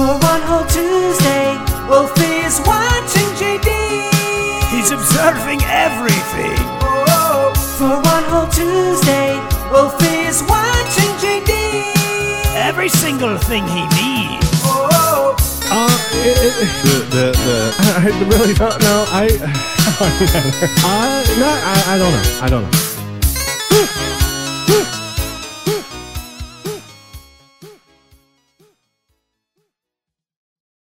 For one whole Tuesday, Wolfie is watching JD. He's observing everything. Oh, for one whole Tuesday, Wolfie is watching JD. Every single thing he needs. Oh, Uh, it, it, The, the, the, I really don't know. I, I, no, I, I don't know. I don't know.